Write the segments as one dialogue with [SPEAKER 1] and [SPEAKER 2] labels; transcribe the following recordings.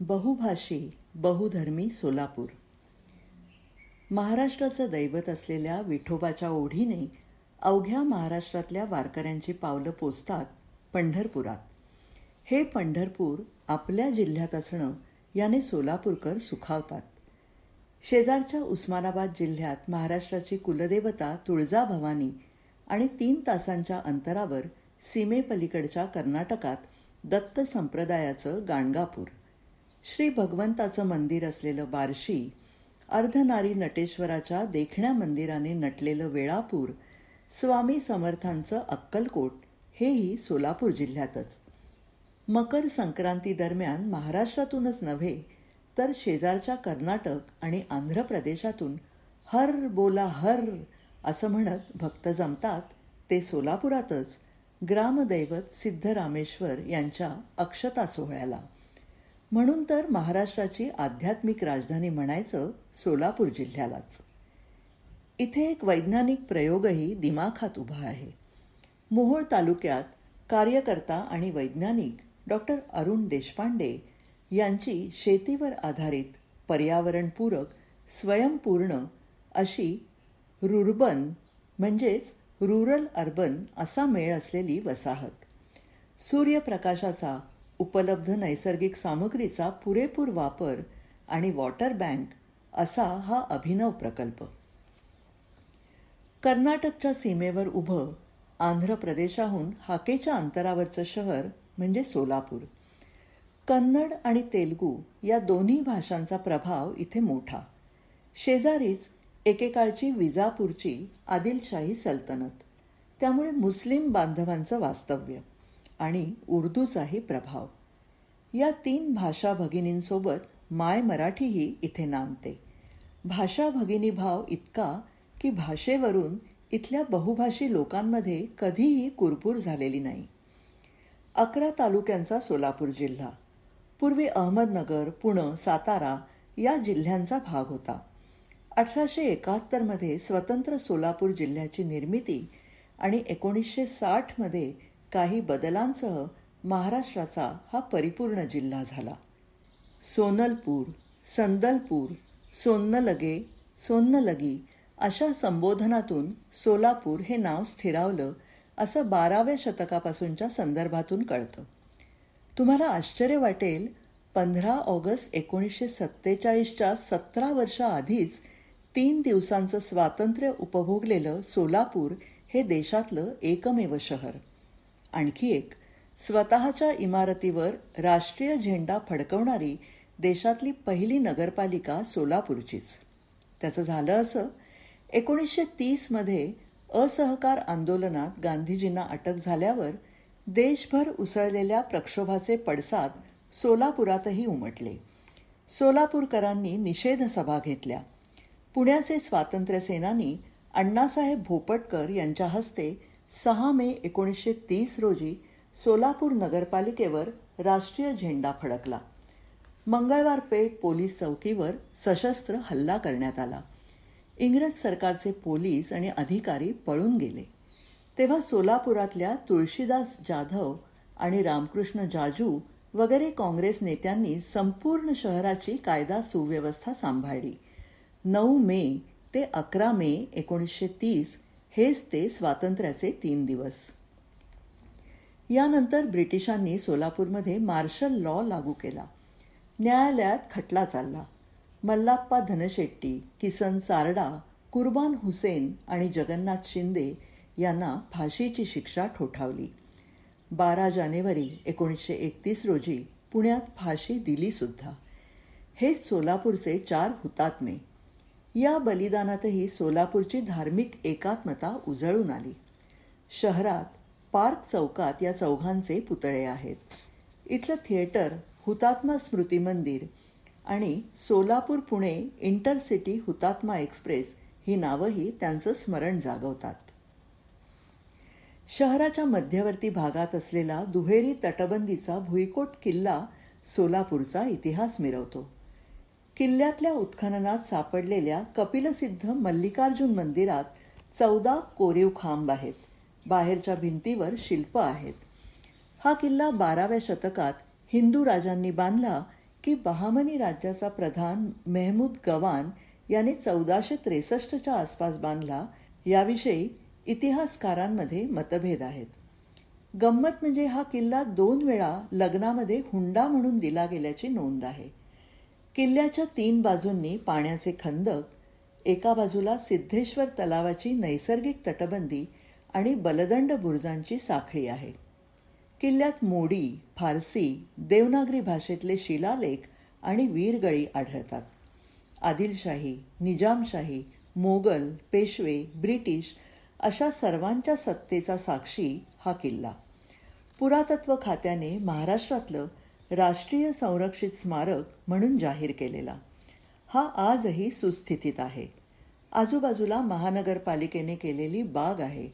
[SPEAKER 1] बहुभाषी बहुधर्मी सोलापूर. महाराष्ट्राचं दैवत असलेल्या विठोबाच्या ओढीने अवघ्या महाराष्ट्रातल्या वारकऱ्यांची पावलं पोचतात पंढरपुरात. हे पंढरपूर आपल्या जिल्ह्यात असणं याने सोलापूरकर सुखावतात. शेजारच्या उस्मानाबाद जिल्ह्यात महाराष्ट्राची कुलदेवता तुळजाभवानी आणि तीन तासांच्या अंतरावर सीमेपलीकडच्या कर्नाटकात दत्त संप्रदायाचं गाणगापूर. श्री भगवंताचं मंदिर असलेलं बार्शी अर्धनारी नटेश्वराच्या देखण्या मंदिराने नटलेलं वेळापूर स्वामी समर्थांचं अक्कलकोट हेही सोलापूर जिल्ह्यातच. मकर संक्रांती दरम्यान महाराष्ट्रातूनच नव्हे तर शेजारच्या कर्नाटक आणि आंध्र प्रदेशातून हर बोला हर असं म्हणत भक्त जमतात ते सोलापुरातच ग्रामदैवत सिद्धरामेश्वर यांच्या अक्षता सोहळ्याला. म्हणून तर महाराष्ट्राची आध्यात्मिक राजधानी म्हणायचं सोलापूर जिल्ह्यालाच. इथे एक वैज्ञानिक प्रयोगही दिमाखात उभा आहे. मोहोळ तालुक्यात कार्यकर्ता आणि वैज्ञानिक डॉक्टर अरुण देशपांडे यांची शेतीवर आधारित पर्यावरणपूरक स्वयंपूर्ण अशी रुर्बन म्हणजेच रुरल अर्बन असा मेळ असलेली वसाहत. सूर्यप्रकाशाचा उपलब्ध नैसर्गिक सामग्रीचा पुरेपूर वापर आणि वॉटर बँक असा हा अभिनव प्रकल्प. कर्नाटकच्या सीमेवर उभं आंध्र प्रदेशाहून हाकेच्या अंतरावरचं शहर म्हणजे सोलापूर. कन्नड आणि तेलगू या दोन्ही भाषांचा प्रभाव इथे मोठा. शेजारीच एकेकाळची विजापूरची आदिलशाही सल्तनत. त्यामुळे मुस्लिम बांधवांचं वास्तव्य. आणि उर्दूचाही प्रभाव. या तीन भाषा भगिनींसोबत माय मराठीही इथे नांदते. भाषा भगिनी भाव इतका की भाषेवरून इथल्या बहुभाषी लोकांमध्ये कधीही कुरपूर झालेली नाही. अकरा तालुक्यांचा सोलापूर जिल्हा. पूर्वी अहमदनगर पुणं सातारा या जिल्ह्यांचा भाग होता. अठराशे एकाहत्तरमध्ये स्वतंत्र सोलापूर जिल्ह्याची निर्मिती आणि एकोणीसशे साठमध्ये काही बदलांसह महाराष्ट्राचा हा परिपूर्ण जिल्हा झाला. सोनलपूर संदलपूर सोन्नलगे सोन्नलगी अशा संबोधनातून सोलापूर हे नाव स्थिरावलं असं बाराव्या शतकापासूनच्या संदर्भातून कळतं. तुम्हाला आश्चर्य वाटेल पंधरा ऑगस्ट एकोणीसशे सत्तेचाळीसच्या सतरा वर्षाआधीच तीन दिवसांचं स्वातंत्र्य उपभोगलेलं सोलापूर हे देशातलं एकमेव शहर. आणखी एक स्वतःच्या इमारतीवर राष्ट्रीय झेंडा फडकवणारी देशातली पहिली नगरपालिका सोलापूरचीच. त्याचं झालं असं एकोणीसशे तीसमध्ये असहकार आंदोलनात गांधीजींना अटक झाल्यावर देशभर उसळलेल्या प्रक्षोभाचे पडसाद सोलापुरातही उमटले. सोलापूरकरांनी निषेध सभा घेतल्या. पुण्याचे स्वातंत्र्यसेनानी अण्णासाहेब भोपटकर यांच्या हस्ते सहा मे एकोणीसशे तीस रोजी सोलापूर नगरपालिकेवर राष्ट्रीय झेंडा फडकला. मंगळवार पेठ पोलीस चौकीवर सशस्त्र हल्ला करण्यात आला. इंग्रज सरकारचे पोलीस आणि अधिकारी पळून गेले. तेव्हा सोलापुरातल्या तुळशीदास जाधव आणि रामकृष्ण जाजू वगैरे काँग्रेस नेत्यांनी संपूर्ण शहराची कायदा सुव्यवस्था सांभाळली. नऊ मे ते अकरा मे एकोणीसशे तीस हेच ते स्वातंत्र्याचे तीन दिवस. यानंतर ब्रिटिशांनी सोलापूरमध्ये मार्शल लॉ लागू केला. न्यायालयात खटला चालला. मल्लाप्पा धनशेट्टी किसन सारडा कुर्बान हुसेन आणि जगन्नाथ शिंदे यांना फाशीची शिक्षा ठोठावली. बारा जानेवारी एकोणीसशे एकतीस रोजी पुण्यात फाशी दिलीसुद्धा हेच सोलापूरचे चार हुतात्मे या बलिदानातही सोलापूरची धार्मिक एकात्मता उजळून आली. शहरात पार्क चौकात या चौघांचे पुतळे आहेत. इथलं थिएटर हुतात्मा स्मृती मंदिर आणि सोलापूर पुणे इंटरसिटी हुतात्मा एक्सप्रेस ही नावंही त्यांचं स्मरण जागवतात. शहराच्या मध्यवर्ती भागात असलेला दुहेरी तटबंदीचा भुईकोट किल्ला सोलापूरचा इतिहास मिरवतो. किल्ल्यातल्या उत्खननात सापडलेल्या कपिलसिद्ध मल्लिकार्जुन मंदिरात चौदा कोरीव खांब आहेत. बाहेरच्या भिंतीवर शिल्प आहेत. हा किल्ला बाराव्या शतकात हिंदू राजांनी बांधला की बहामनी राज्याचा प्रधान मेहमूद गवान याने चौदाशे त्रेसष्टच्या आसपास बांधला. याविषयी इतिहासकारांमध्ये मतभेद आहेत. गंमत म्हणजे हा किल्ला दोन वेळा लग्नामध्ये हुंडा म्हणून दिला गेल्याची नोंद आहे. किल्ल्याच्या तीन बाजूंनी पाण्याचे खंदक एका बाजूला सिद्धेश्वर तलावाची नैसर्गिक तटबंदी आणि बलदंड बुरुजांची साखळी आहे. किल्ल्यात मोडी फारसी देवनागरी भाषेतले शिलालेख आणि वीरगळी आढळतात. आदिलशाही निजामशाही मोगल पेशवे ब्रिटिश अशा सर्वांच्या सत्तेचा साक्षी हा किल्ला. पुरातत्व खात्याने महाराष्ट्रातलं राष्ट्रीय संरक्षित स्मारक म्हणून जाहीर केलेला. हा आजही सुस्थितीत आहे. आजूबाजूला महानगरपालिकेने केलेली बाग आहे.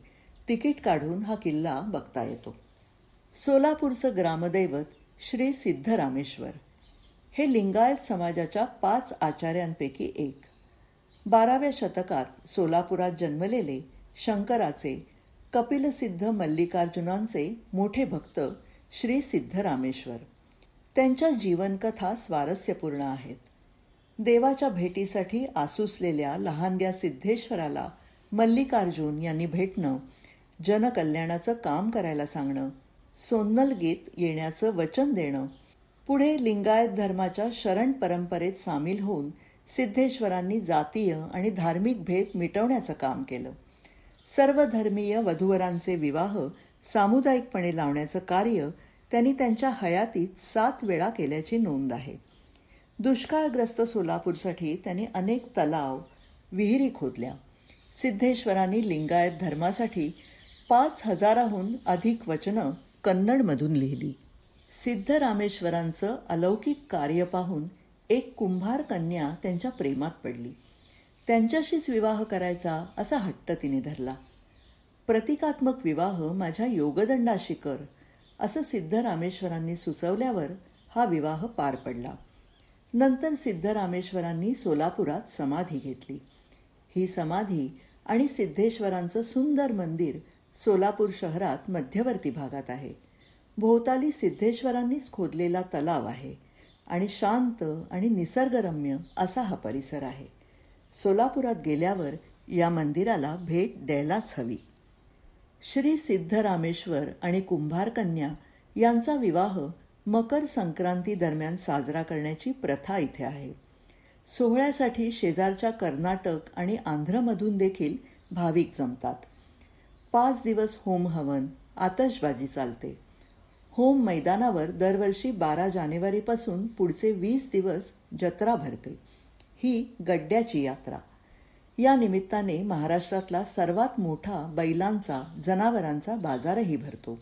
[SPEAKER 1] तिकीट काढून हा किल्ला बघता येतो. सोलापूरचं ग्रामदैवत श्री सिद्धरामेश्वर. हे लिंगायत समाजाच्या पाच आचार्यांपैकी एक. बाराव्या शतकात सोलापुरात जन्मलेले शंकराचे कपिलसिद्ध मल्लिकार्जुनांचे मोठे भक्त श्री सिद्धरामेश्वर. त्यांच्या जीवनकथा स्वारस्यपूर्ण आहेत. देवाच्या भेटीसाठी आसुसलेल्या लहानग्या सिद्धेश्वराला मल्लिकार्जुन यांनी भेटणं जनकल्याणाचं काम करायला सांगणं सोन्नल गीत येण्याचं वचन देणं पुढे लिंगायत धर्माच्या शरण परंपरेत सामील होऊन सिद्धेश्वरांनी जातीय आणि धार्मिक भेद मिटवण्याचं काम केलं. सर्वधर्मीय वधूवरांचे विवाह सामुदायिकपणे लावण्याचं कार्य त्यांनी त्यांच्या हयातीत सात वेळा केल्याची नोंद आहे. दुष्काळग्रस्त सोलापूरसाठी त्यांनी अनेक तलाव विहिरी खोदल्या. सिद्धेश्वरांनी लिंगायत धर्मासाठी पाच हजाराहून अधिक वचनं कन्नडमधून लिहिली. सिद्धरामेश्वरांचं अलौकिक कार्य पाहून एक कुंभार कन्या त्यांच्या प्रेमात पडली. त्यांच्याशीच विवाह करायचा असा हट्ट तिने धरला. प्रतिकात्मक विवाह माझ्या योगदंडाशी कर. असं सिद्धरामेश्वरांनी सुचवल्यावर हा विवाह पार पडला. नंतर सिद्धरामेश्वरांनी सोलापुरात समाधी घेतली. ही समाधी आणि सिद्धेश्वरांचं सुंदर मंदिर सोलापूर शहरात मध्यवर्ती भागात आहे. भोवताली सिद्धेश्वरांनीच खोदलेला तलाव आहे आणि शांत आणि निसर्गरम्य असा हा परिसर आहे. सोलापुरात गेल्यावर या मंदिराला भेट द्यायलाच हवी. श्री सिद्धरामेश्वर आणि कुंभारकन्या यांचा विवाह मकर संक्रांती दरम्यान साजरा करण्याची प्रथा इथे आहे. सोहळ्यासाठी शेजारच्या कर्नाटक आणि आंध्रमधून देखील भाविक जमतात. पाच दिवस होम हवन आतषबाजी चालते. होम मैदानावर दरवर्षी बारा जानेवारीपासून पुढचे वीस दिवस जत्रा भरते. ही गड्ड्याची यात्रा. या निमित्ताने महाराष्ट्रातला सर्वात मोठा बैलांचा जनावरांचा बाजारही भरतो.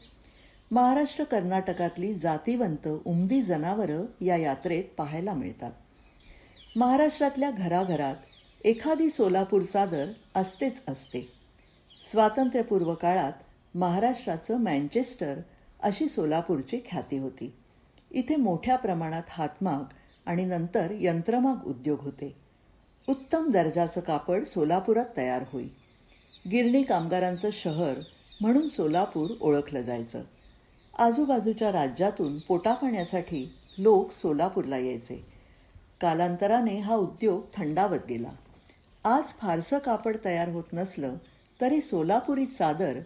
[SPEAKER 1] महाराष्ट्र कर्नाटकातली जातीवंत उमदी जनावरं या यात्रेत पाहायला मिळतात. महाराष्ट्रातल्या घराघरात एखादी सोलापूर चादर असतेच असते. स्वातंत्र्यपूर्व काळात महाराष्ट्राचं मँचेस्टर अशी सोलापूरची ख्याती होती. इथे मोठ्या प्रमाणात हातमाग आणि नंतर यंत्रमाग उद्योग होते. उत्तम दर्जाचं कापड सोलापुरात तयार होई. गिरणी कामगारांचं शहर म्हणून सोलापूर ओळखलं जायचं. आजूबाजूच्या राज्यातून पोटापाण्यासाठी लोक सोलापूरला यायचे. कालांतराने हा उद्योग थंडावत गेला. आज फारसं कापड तयार होत नसलं तरी सोलापुरी चादर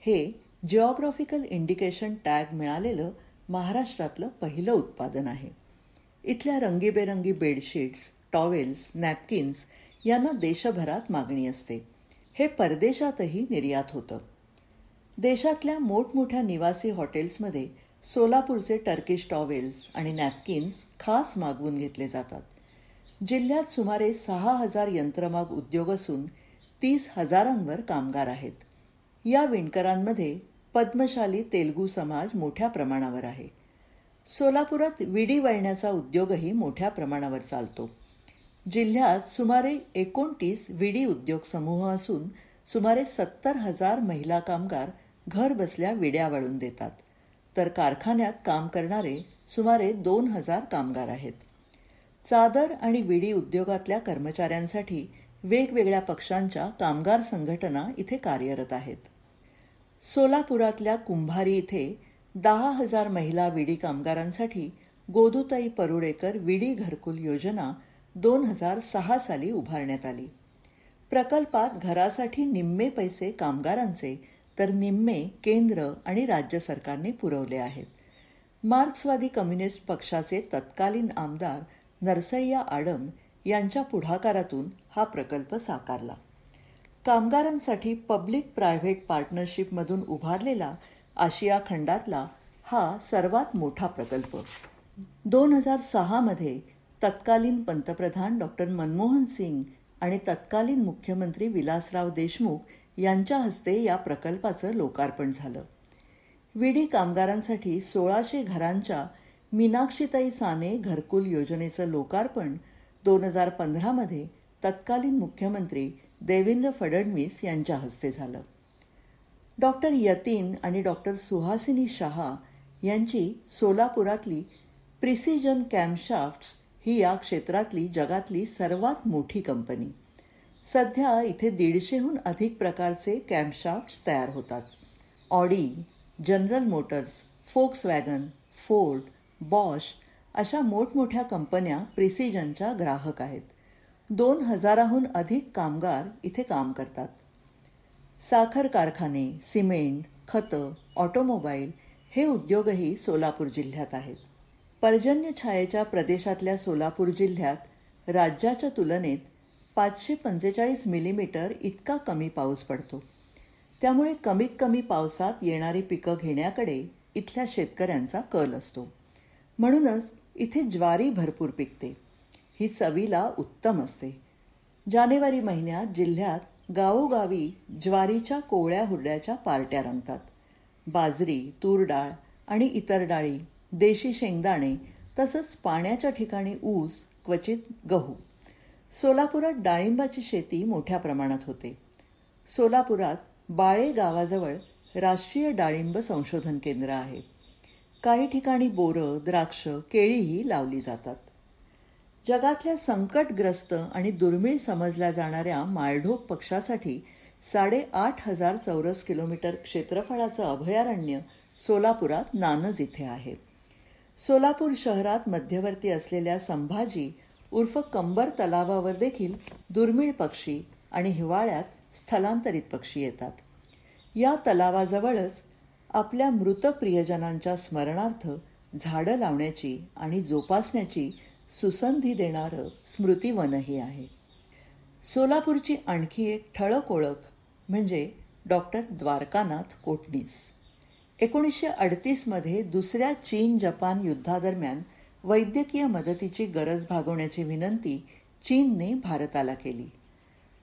[SPEAKER 1] हे जिओग्राफिकल इंडिकेशन टॅग मिळालेलं महाराष्ट्रातलं पहिलं उत्पादन आहे. इथल्या रंगीबेरंगी बेडशीट्स टॉवेल्स नॅपकिन्स यांना देशभरात मागणी असते. हे परदेशातही निर्यात होतं. देशातल्या मोठमोठ्या निवासी हॉटेल्समध्ये सोलापूरचे टर्किश टॉवेल्स आणि नॅपकिन्स खास मागवून घेतले जातात. जिल्ह्यात सुमारे सहा हजार यंत्रमाग उद्योग असून तीस हजारांवर कामगार आहेत. या विणकरांमध्ये पद्मशाली तेलगू समाज मोठ्या प्रमाणावर आहे. सोलापुरात विडी वळण्याचा उद्योगही मोठ्या प्रमाणावर चालतो. जिल्ह्यात सुमारे एकोणतीस विडी उद्योग समूह असून सुमारे सत्तर हजार महिला कामगार घर बसल्या विड्या वळून देतात. तर कारखान्यात काम करणारे सुमारे दोन हजार कामगार आहेत. चादर आणि विडी उद्योगातल्या कर्मचाऱ्यांसाठी वेगवेगळ्या पक्षांच्या कामगार संघटना इथे कार्यरत आहेत. सोलापुरातल्या कुंभारी इथे दहा हजार महिला विडी कामगारांसाठी गोदुताई परुळेकर विडी घरकुल योजना दोन हजार सहा साली उभारण्यात आली. प्रकल्पात घरासाठी निम्मे पैसे कामगारांचे तर निम्मे केंद्र आणि राज्य सरकारने पुरवले आहेत. मार्क्सवादी कम्युनिस्ट पक्षाचे तत्कालीन आमदार नरसय्या आडम यांच्या पुढाकारातून हा प्रकल्प साकारला. कामगारांसाठी पब्लिक प्रायव्हेट पार्टनरशिपमधून उभारलेला आशिया खंडातला हा सर्वात मोठा प्रकल्प. दोन हजार सहामध्ये तत्कालीन पंतप्रधान डॉक्टर मनमोहन सिंग आणि तत्कालीन मुख्यमंत्री विलासराव देशमुख यांच्या हस्ते या प्रकल्पाचं लोकार्पण झालं. विडी कामगारांसाठी सोळाशे घरांच्या मीनाक्षीताई साने घरकुल योजनेचं लोकार्पण दोन हजार पंधरामध्ये तत्कालीन मुख्यमंत्री देवेंद्र फडणवीस यांच्या हस्ते झालं. डॉक्टर यतीन आणि डॉक्टर सुहासिनी शहा यांची सोलापुरातली प्रिसिजन कॅम्पशाफ्ट्स ही या क्षेत्रातली जगातली सर्वात मोठी कंपनी. सध्या इथे दीडशेहून अधिक प्रकारचे कॅम्पशाफ्ट्स तयार होतात. Audi General Motors Volkswagen Ford Bosch अशा मोठमोठ्या कंपन्या प्रिसिजनच्या ग्राहक आहेत. दोन हजाराहून अधिक कामगार इथे काम करतात. साखर कारखाने सिमेंट खतं ऑटोमोबाईल हे उद्योगही सोलापूर जिल्ह्यात आहेत. पर्जन्य छायेच्या प्रदेशातल्या सोलापूर जिल्ह्यात राज्याच्या तुलनेत पाचशे पंचेचाळीस मिलीमीटर इतका कमी पाऊस पडतो. त्यामुळे कमीत कमी पावसात येणारी पिकं घेण्याकडे इथल्या शेतकऱ्यांचा कल असतो. म्हणूनच इथे ज्वारी भरपूर पिकते. ही चवीला उत्तम असते. जानेवारी महिन्यात जिल्ह्यात गावोगावी ज्वारीच्या कोवळ्या हुरड्याच्या पार्ट्या रंगतात. बाजरी तूर डाळ आणि इतर डाळी देशी शेंगदाणे तसंच पाण्याच्या ठिकाणी ऊस क्वचित गहू. सोलापुरात डाळिंबाची शेती मोठ्या प्रमाणात होते. सोलापुरात बाळे गावाजवळ राष्ट्रीय डाळिंब संशोधन केंद्र आहे. काही ठिकाणी बोरं द्राक्ष केळीही लावली जातात. जगातल्या संकटग्रस्त आणि दुर्मिळ समजल्या जाणाऱ्या माळढोक पक्षासाठी साडेआठ हजार चौरस किलोमीटर क्षेत्रफळाचं अभयारण्य सोलापुरात नानज इथे आहे. सोलापूर शहरात मध्यवर्ती असलेल्या संभाजी उर्फ कंबर तलावावर देखील दुर्मिळ पक्षी आणि हिवाळ्यात स्थलांतरित पक्षी येतात. या तलावाजवळच आपल्या मृत प्रियजनांच्या स्मरणार्थ झाडं लावण्याची आणि जोपासण्याची सुसंधी देणारं स्मृतिवनही आहे. सोलापूरची आणखी एक ठळक ओळख म्हणजे डॉक्टर द्वारकानाथ कोटणीस. एकोणीसशे अडतीसमध्ये दुसऱ्या चीन जपान युद्धादरम्यान वैद्यकीय मदतीची गरज भागवण्याची विनंती चीनने भारताला केली.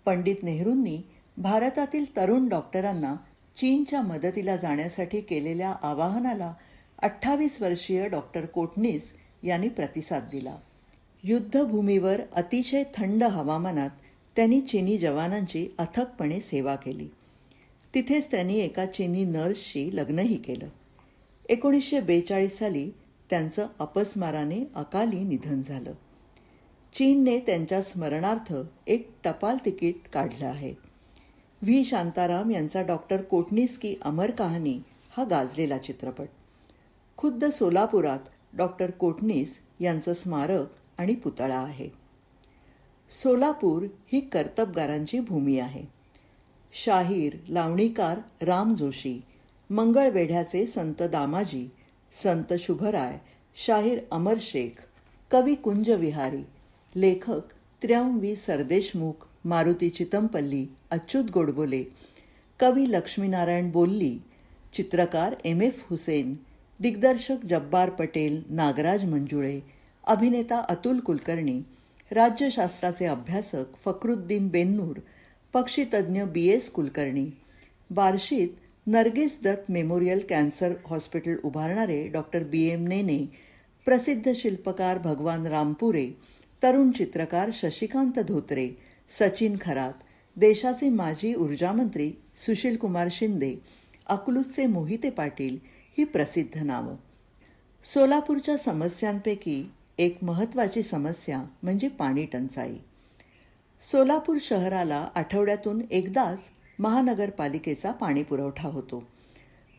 [SPEAKER 1] पंडित नेहरूंनी भारतातील तरुण डॉक्टरांना चीनच्या मदतीला जाण्यासाठी केलेल्या आवाहनाला अठ्ठावीस वर्षीय डॉक्टर कोटणीस यांनी प्रतिसाद दिला. युद्धभूमीवर अतिशय थंड हवामानात त्यांनी चिनी जवानांची अथकपणे सेवा केली. तिथेच त्यांनी एका चिनी नर्सशी लग्नही केलं. एकोणीसशे बेचाळीस साली त्यांचं अपस्माराने अकाली निधन झालं. चीनने त्यांच्या स्मरणार्थ एक टपाल तिकीट काढलं आहे. व्ही. शांताराम यांचा डॉक्टर कोटनीस की अमर कहाणी हा गाजलेला चित्रपट. खुद्द सोलापुरात डॉक्टर कोटनीस यांचं स्मारक आणि पुतळा आहे. सोलापूर ही कर्तबगारांची भूमी आहे. शाहीर लावणीकार राम जोशी मंगळवेढ्याचे संत दामाजी संत शुभराय शाहीर अमर शेख कवी कुंज विहारी लेखक त्र्यं वी सरदेशमुख मारुती चितमपल्ली अच्युत गोडबोले कवी लक्ष्मीनारायण बोल्ली चित्रकार एम एफ हुसेन दिग्दर्शक जब्बार पटेल नागराज मंजुळे अभिनेता अतुल कुलकर्णी राज्यशास्त्राचे अभ्यासक फक्रुद्दीन बेन्नूर पक्षीतज्ञ B S Kulkarni. बार्शीत Nargis Dutt memorial cancer hospital उभारणारे doctor B M Nene प्रसिद्ध शिल्पकार भगवान रामपुरे तरुण चित्रकार शशिकांत धोत्रे सचिन खरात देशाचे माजी ऊर्जामंत्री सुशीलकुमार शिंदे अकलूजचे मोहिते पाटील ही प्रसिद्ध नावं. सोलापूरच्या समस्यांपैकी एक महत्त्वाची समस्या म्हणजे पाणी टंचाई. सोलापूर शहराला आठवड्यातून एकदाच महानगरपालिकेचा पाणी पुरवठा होतो.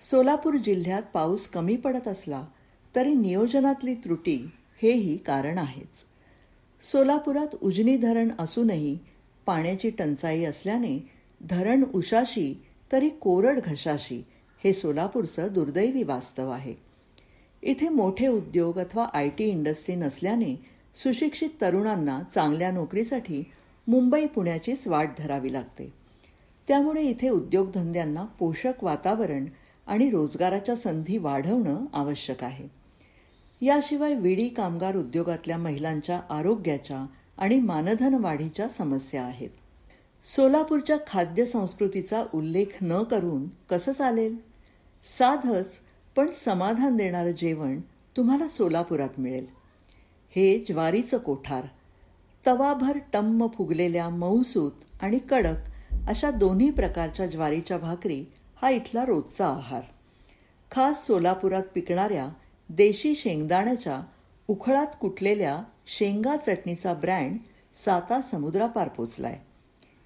[SPEAKER 1] सोलापूर जिल्ह्यात पाऊस कमी पडत असला तरी नियोजनातली त्रुटी हेही कारण आहेच. सोलापुरात उजनी धरण असूनही पाण्याची टंचाई असल्याने धरण उशाशी तरी कोरड घशाशी हे सोलापूरचं दुर्दैवी वास्तव आहे. इथे मोठे उद्योग अथवा आय टी इंडस्ट्री नसल्याने सुशिक्षित तरुणांना चांगल्या नोकरीसाठी मुंबई पुण्याचीच वाट धरावी लागते. त्यामुळे इथे उद्योगधंद्यांना पोषक वातावरण आणि रोजगाराच्या संधी वाढवणं आवश्यक आहे. याशिवाय विडी कामगार उद्योगातल्या महिलांच्या आरोग्याच्या आणि मानधन वाढीच्या समस्या आहेत. सोलापूरच्या खाद्य संस्कृतीचा उल्लेख न करून कसं चालेल? साधच पण समाधान देणारं जेवण तुम्हाला सोलापुरात मिळेल. हे ज्वारीचं कोठार तवाभर टम्म फुगलेल्या मऊसूत आणि कडक अशा दोन्ही प्रकारच्या ज्वारीच्या भाकरी हा इथला रोजचा आहार. खास सोलापुरात पिकणाऱ्या देशी शेंगदाण्याच्या उखळात कुटलेल्या शेंगा चटणीचा ब्रँड साता समुद्रापार पोचलाय.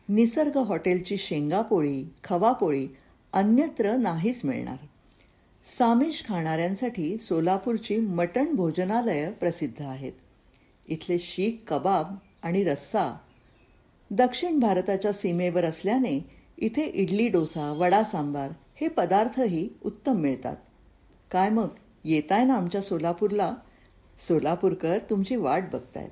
[SPEAKER 1] निसर्ग हॉटेलची शेंगापोळी खवापोळी अन्यत्र नाहीच मिळणार. सामिष खाणाऱ्यांसाठी सोलापूरची मटण भोजनालयं प्रसिद्ध आहेत. इथले शीख कबाब आणि रस्सा दक्षिण भारताच्या सीमेवर असल्याने इथे इडली डोसा वडा सांबार हे पदार्थही उत्तम मिळतात. काय मग? येताय ना आमच्या सोलापूरला? सोलापूरकर तुमची वाट बघतायत.